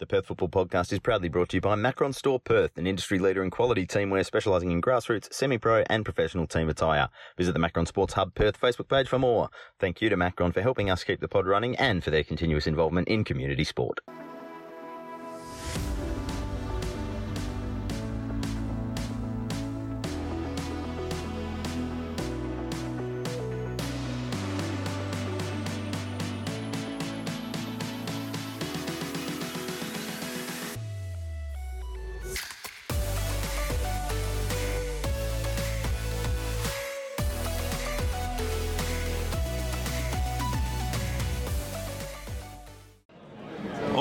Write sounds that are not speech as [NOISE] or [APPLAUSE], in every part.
The Perth Football Podcast is proudly brought to you by Macron Store Perth, an industry leader in quality teamwear specialising in grassroots, semi-pro and professional team attire. Visit the Macron Sports Hub Perth Facebook page for more. Thank you to Macron for helping us keep the pod running and for their continuous involvement in community sport.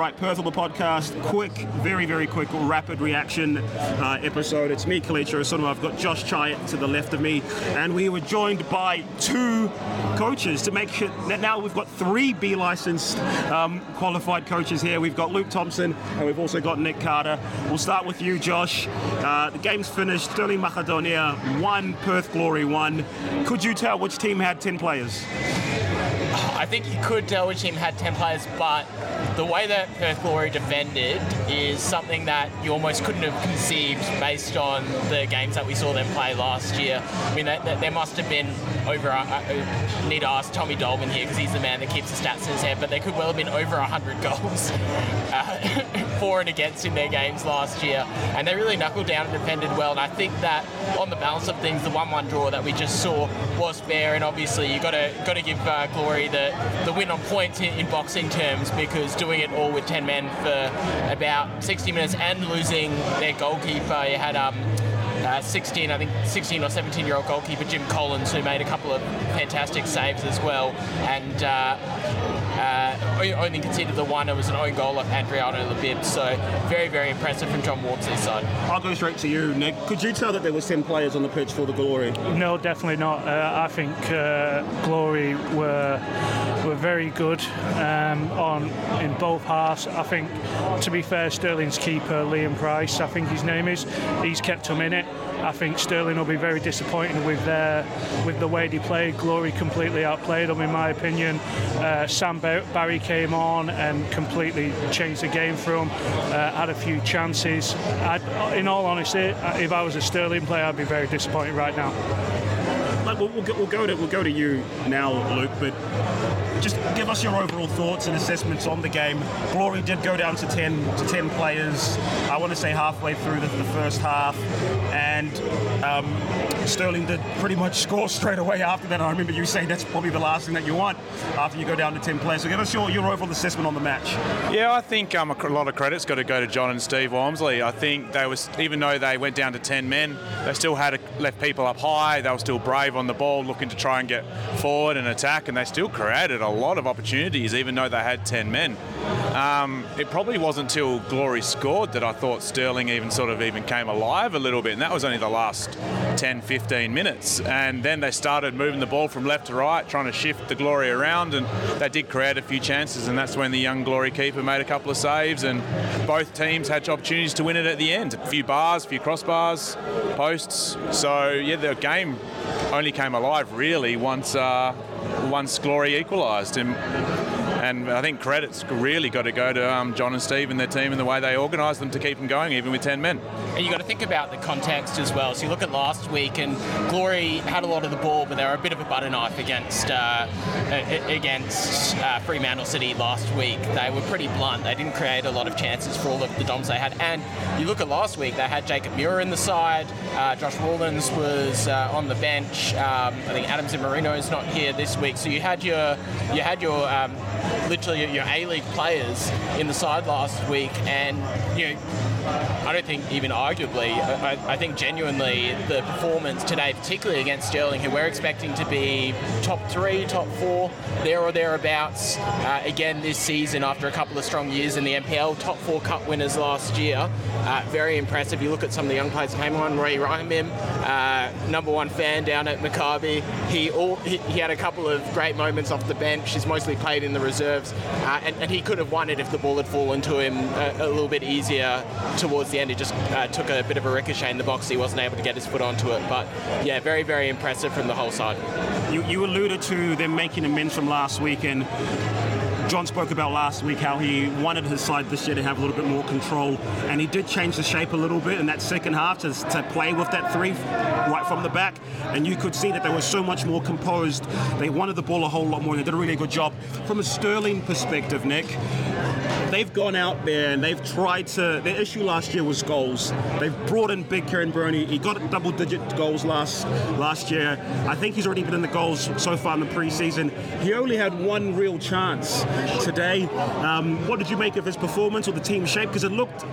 Right, Perth on the podcast. Quick, very, very quick, rapid reaction uh, episode. It's me, Kelechi Sonoma. I've got Josh Chayat to the left of me, and we were joined by two coaches to make sure that now we've got three B licensed um, qualified coaches here. We've got Luke Thompson, and we've also got Nick Carter. We'll start with you, Josh. Uh, the game's finished. Stirling Macedonia one, Perth Glory one. Could you tell which team had 10 players? I think you could tell which team had 10 players, but the way that Perth Glory defended is something that you almost couldn't have conceived based on the games that we saw them play last year. I mean, there must have been over, I need to ask Tommy Dolman here because he's the man that keeps the stats in his head, but there could well have been over 100 [LAUGHS] goals uh, [LAUGHS] for and against in their games last year. And they really knuckled down and defended well. And I think that on the balance of things, the 1 1 draw that we just saw was fair. And obviously, you've got to, got to give uh, Glory the, the win on points in, in boxing terms because doing it all with 10 men for about 60 minutes and losing their goalkeeper, you had um, uh, 16, I think 16 or 17 year old goalkeeper Jim Collins, who made a couple of fantastic saves as well, and uh, uh, only conceded the one. It was an own goal of Adriano Labib. So very, very impressive from John Walmsley's side. I'll go straight to you, Nick. Could you tell that there was 10 players on the pitch for the Glory? No, definitely not. Uh, I think uh, Glory were were very good um, on in both halves. I think, to be fair, Stirling's keeper Liam Price, I think his name is, he's kept them in it. I think Stirling will be very disappointed with their with the way they played. Glory completely outplayed them, in my opinion. Uh, Sam Barry came on and completely changed the game for him. Uh, had a few chances. I'd, in all honesty, if I was a Stirling player, I'd be very disappointed right now. We'll, we'll, we'll, go to we'll go to you now, Luke. But just give us your overall thoughts and assessments on the game. Glory did go down to 10 to 10 players. I want to say halfway through the, the first half, and um, Stirling did pretty much score straight away after that. I remember you saying that's probably the last thing that you want after you go down to 10 players. So give us your, your overall assessment on the match. Yeah, I think um, a lot of credit's got to go to John and Steve Walmsley. I think they was even though they went down to 10 men, they still had a, left people up high. They were still brave on the ball, looking to try and get forward and attack, and they still created a lot of opportunities, even though they had 10 men. Um, it probably wasn't until Glory scored that I thought Stirling even sort of even came alive a little bit, and that was only the last 10, 15 minutes. And then they started moving the ball from left to right, trying to shift the Glory around, and they did create a few chances, and that's when the young Glory keeper made a couple of saves, and both teams had opportunities to win it at the end. A few bars, a few crossbars, posts. So, yeah, the game only came alive really once uh, once Glory equalised. And and I think credit's really got to go to um, John and Steve and their team and the way they organised them to keep them going, even with 10 men. And you've got to think about the context as well. So you look at last week, and Glory had a lot of the ball, but they were a bit of a butter knife against uh, against uh, Fremantle City last week. They were pretty blunt. They didn't create a lot of chances for all of the DOMs they had. And you look at last week, they had Jacob Muir in the side. Uh, Josh Rawlins was uh, on the bench. Um, I think Adams and Marino is not here this week. So you had your you had your um, literally your A League players in the side last week, and you know, I don't think even arguably, I, I, think genuinely the performance today, particularly against Stirling, who we're expecting to be top three, top four, there or thereabouts, uh, again this season after a couple of strong years in the NPL, top four cup winners last year, uh, very impressive. You look at some of the young players who came on, Ray Rahimim, uh, number one fan down at Maccabi. He, all, he, he had a couple of great moments off the bench. He's mostly played in the reserves, uh, and, and, he could have won it if the ball had fallen to him a, a little bit easier towards the end. He just uh, took a bit of a ricochet in the box. He wasn't able to get his foot onto it. But yeah, very, very impressive from the whole side. You, you alluded to them making amends from last week, and John spoke about last week how he wanted his side this year to have a little bit more control, and he did change the shape a little bit in that second half to, to play with that three right from the back. And you could see that they were so much more composed. They wanted the ball a whole lot more. And they did a really good job. From a Stirling perspective, Nick, they've gone out there and they've tried to. Their issue last year was goals. They've brought in Big Kieran Burney. He got double-digit goals last last year. I think he's already been in the goals so far in the preseason. He only had one real chance today. Um, what did you make of his performance or the team shape? Because it looked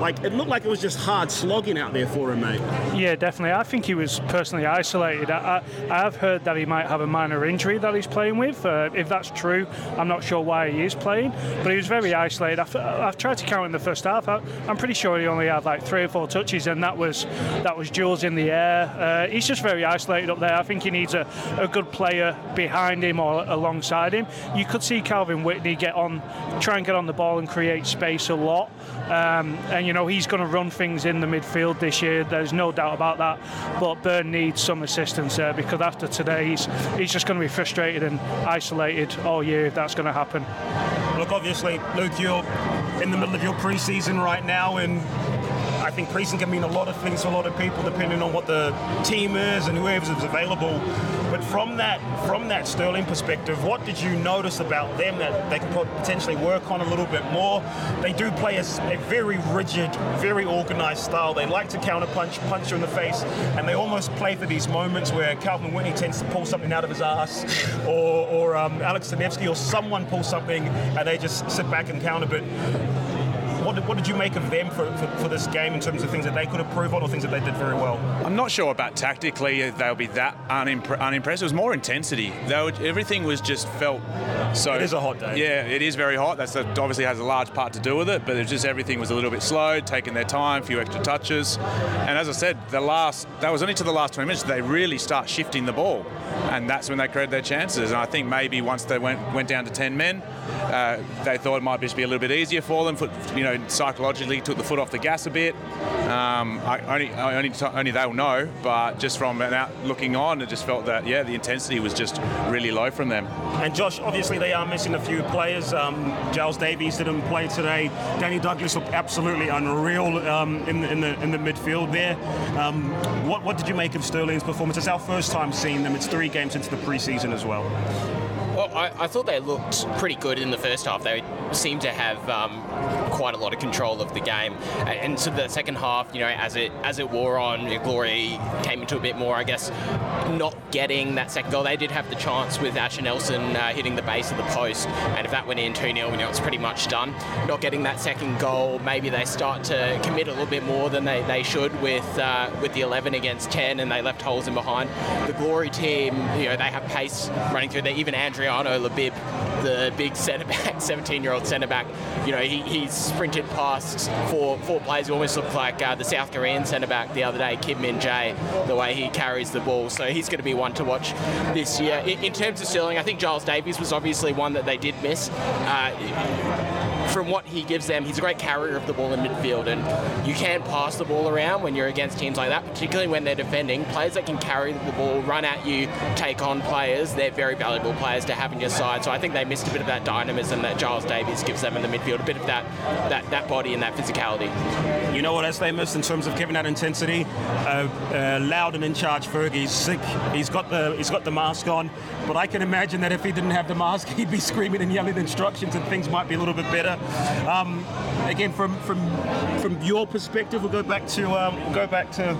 like it looked like it was just hard slogging out there for him, mate. Yeah, definitely. I think he was personally isolated. I, I, I have heard that he might have a minor injury that he's playing with. Uh, if that's true, I'm not sure why he is playing, but he was very isolated. I've, I've tried to count in the first half. I, am pretty sure he only had like three or four touches, and that was that was duels in the air. Uh, he's just very isolated up there. I think he needs a, a good player behind him or alongside him. You could see Calvin Whitney get on, try and get on the ball and create space a lot. Um, and you know he's going to run things in the midfield this year. There's no doubt about that. But Burn needs some assistance there because after today he's he's just going to be frustrated and isolated all year if that's going to happen. Look, obviously, Luke, you're in the middle of your preseason right now, and I think preseason can mean a lot of things to a lot of people, depending on what the team is and whoever's available. But from that, from that Stirling perspective, what did you notice about them that they could potentially work on a little bit more? They do play a, a very rigid, very organised style. They like to counter punch, punch you in the face, and they almost play for these moments where Calvin Whitney tends to pull something out of his ass, or, or um, Alex Danevsky or someone pulls something, and they just sit back and counter. But what did, what did you make of them for, for, for, this game in terms of things that they could improve on or things that they did very well? I'm not sure about tactically uh, they'll be that unimpre- unimpressed. It was more intensity. Would, everything was just felt so. It is a hot day. Yeah, it is very hot. That's obviously has a large part to do with it. But it's just everything was a little bit slow, taking their time, a few extra touches. And as I said, the last that was only to the last 20 minutes they really start shifting the ball, and that's when they created their chances. And I think maybe once they went went down to 10 men, uh, they thought it might just be a little bit easier for them. For, you know, psychologically took the foot off the gas a bit. Um, I only, I only, only they'll know, but just from an out looking on, it just felt that yeah, the intensity was just really low from them. And Josh, obviously they are missing a few players. Um, Giles Davies didn't play today. Danny Douglas looked absolutely unreal um, in, the, in, the in the midfield there. Um, what what did you make of Stirling's performance? It's our first time seeing them. It's three games into the preseason as well. Well, I, I, thought they looked pretty good in the first half. They seemed to have um, quite a lot of control of the game, and so the second half, you know, as it as it wore on, Glory came into a bit more. I guess not getting that second goal. They did have the chance with Asher Nelson uh, hitting the base of the post, and if that went in 2 0, you know, it's pretty much done. Not getting that second goal, maybe they start to commit a little bit more than they, they should with uh, with the 11 against 10, and they left holes in behind. The Glory team, you know, they have pace running through there. Even Andriano Labib, the big centre back, [LAUGHS] 17 year old centre back, you know, he, he sprinted past four four players who almost looked like uh, the South Korean centre back the other day, Kim Min Jae, the way he carries the ball. So he's going to be one to watch this year. In, in, terms of Stirling, I think Giles Davies was obviously one that they did miss. Uh, from what he gives them, he's a great carrier of the ball in midfield, and you can't pass the ball around when you're against teams like that, particularly when they're defending. Players that can carry the ball, run at you, take on players, they're very valuable players to have in your side. So I think they missed a bit of that dynamism that Giles Davies gives them in the midfield, a bit of that that, that body and that physicality. You know what else they missed in terms of giving that intensity? Uh, uh, loud and in charge Fergie. He's sick. He's got the he's got the mask on, but I can imagine that if he didn't have the mask, [LAUGHS] he'd be screaming and yelling instructions, and things might be a little bit better. Um, again, from from from your perspective, we'll go back to um, we'll go back to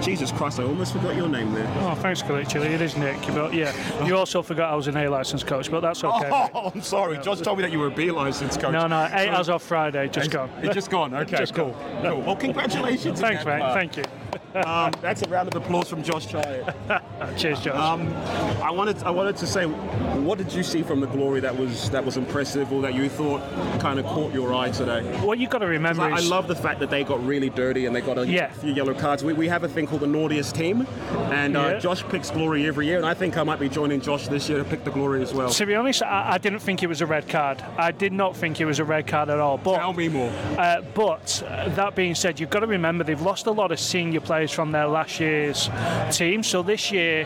Jesus Christ, I almost forgot your name there. Oh, thanks, Kelechi. It is Nick. But yeah, you also forgot I was an A license coach, but that's okay. [LAUGHS] Oh, I'm sorry. Josh told me that you were a B license coach. No, no, A as of Friday, just gone. It's just gone. [LAUGHS] Okay, just cool. cool. Well, congratulations. Thanks, mate. Thank you. Um, that's a round of applause from Josh Chayet. [LAUGHS] Cheers, Josh. Um, I wanted I wanted to say, what did you see from the glory that was that was impressive, or that you thought kind of caught your eye today? What you got to remember I, I love the fact that they got really dirty and they got a yeah. few yellow cards. We, we have a thing called the naughtiest team, and uh, Yeah. Josh picks glory every year, and I think I might be joining Josh this year to pick the glory as well. To be honest, I, I didn't think it was a red card. I did not think it was a red card at all. But Tell me more. Uh, but uh, that being said, you've got to remember they've lost a lot of senior players players from their last year's team. So this year,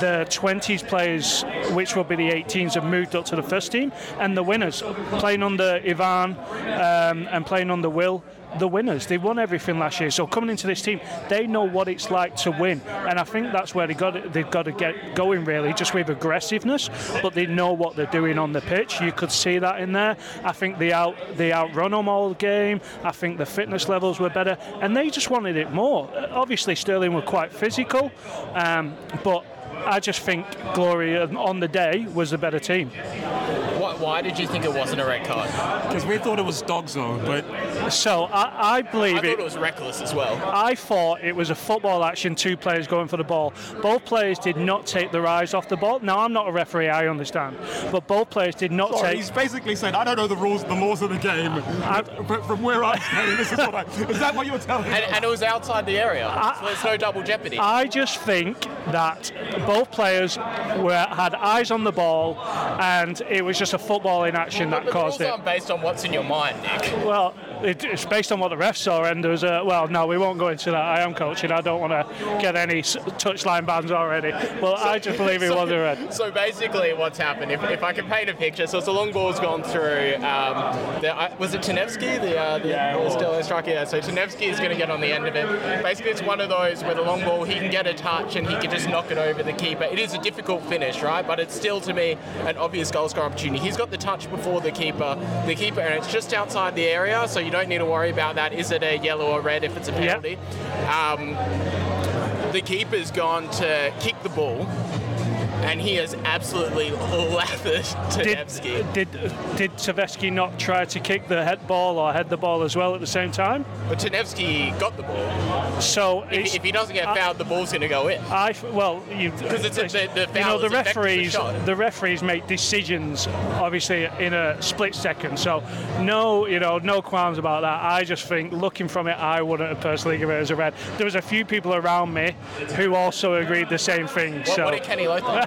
the 20s players, which will be the 18s, have moved up to the first team, and the winners playing under Ivan um, and playing under Will the winners. They won everything last year, so coming into this team, they know what it's like to win, and I think that's where they got they've got to get going really, just with aggressiveness. But they know what they're doing on the pitch. You could see that in there. I think they out they outrun them all game. I think the fitness levels were better, and they just wanted it more. Obviously, Stirling were quite physical, um, but. I just think Glory on the day was the better team. Why, why did you think it wasn't a red card? Because we thought it was dog zone, but So I, I believe it I thought it was reckless as well. I thought it was a football action, two players going for the ball. Both players did not take their eyes off the ball. Now, I'm not a referee, I understand. But both players did not Sorry, take. he's basically saying, I don't know the rules, the laws of the game, but from where I'm standing, this is what I. Is that what you were telling me? And, and it was outside the area, so there's no double jeopardy. I just think that both players were had eyes on the ball, and it was just a football in action that caused it. based on what's in your mind, Nick. Well, it, it's based on what the refs saw, and there was a. Well, no, we won't go into that. I am coaching. I don't want to get any touchline bans already. Well, I just believe it was a red. So basically, what's happened? If, if I can paint a picture, so it's a long ball's gone through. Um, the, uh, was it Tanevsky, the, uh, the, the Stirling striker? Yeah. So Tanevsky is going to get on the end of it. Basically, it's one of those where the long ball he can get a touch and he can just knock it over the keeper. It is a difficult finish, right? But it's still to me an obvious goal score opportunity. He's got the touch before the keeper. The keeper, and it's just outside the area, so you don't need to worry about that. Is it a yellow or red if it's a penalty? Um, the keeper's gone to kick the ball, and he has absolutely lathered [LAUGHS] Did, Tanevsky. did did Tavesky not try to kick the head ball or head the ball as well at the same time? But Tanevsky got the ball. So If, if he doesn't get I- fouled, the ball's going to go in. I well, you 'Cause it's a- the- the you foul know the is effective as referees. The referees make decisions, obviously in a split second. So no, you know, no qualms about that. I just think looking from it, I wouldn't have personally given it as a red. There was a few people around me who also agreed the same thing. What, so what did Kenny Lothar?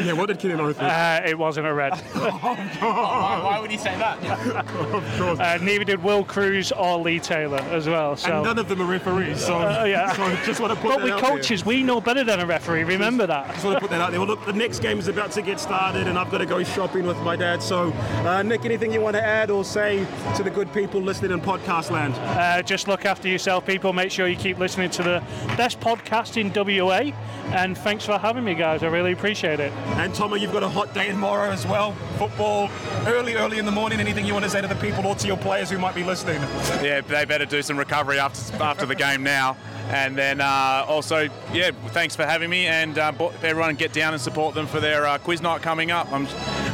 Yeah, what did Kenny North think? uh, it wasn't a red. [LAUGHS] oh, why, [LAUGHS] why would he say that? [LAUGHS] Of course. Uh, neither did Will Cruz or Lee Taylor as well. So. and none of them are referees, so, Uh, yeah. so just want to put but that we out there. coaches, we know better than a referee. Remember that. Just want to put that out there. Well, look, the next game is about to get started, and I've got to go shopping with my dad. So, uh, Nick, anything you want to add or say to the good people listening in podcast land? Uh, just look after yourself, people. Make sure you keep listening to the best podcast in WA. And thanks for having me, guys. I really appreciate it. And Tomo, you've got a hot day tomorrow as well. Football early, early in the morning. Anything you want to say to the people or to your players who might be listening? yeah, they better do some recovery after after the game now. And then uh, also, yeah, thanks for having me. And uh, everyone get down and support them for their uh, quiz night coming up. I'm,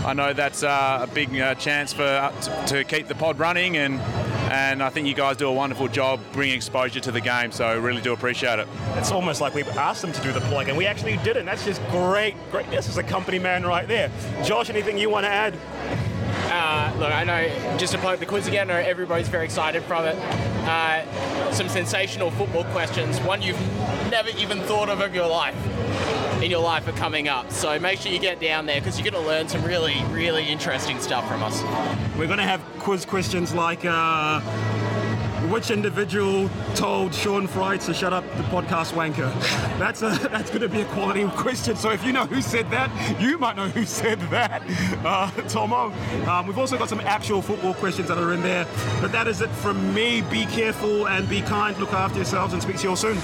I know that's uh, a big uh, chance for uh, to keep the pod running, and and I think you guys do a wonderful job bringing exposure to the game. So I really do appreciate it. It's almost like we've asked them to do the plug, and we actually did it. That's just great. Great. This is a company man right there. Josh, anything you want to add? Uh, look, I know, just to plug the quiz again, I know everybody's very excited from it. Uh, some sensational football questions, one you've never even thought of of your life. In your life are coming up, so make sure you get down there because you're going to learn some really, really interesting stuff from us. We're going to have quiz questions like uh, which individual told Sean Fry to shut up the podcast wanker? [LAUGHS] That's a that's going to be a quality question. So if you know who said that, you might know who said that. [LAUGHS] Uh, Tomo. Um, we've also got some actual football questions that are in there. But that is it from me. Be careful and be kind. Look after yourselves and speak to you all soon.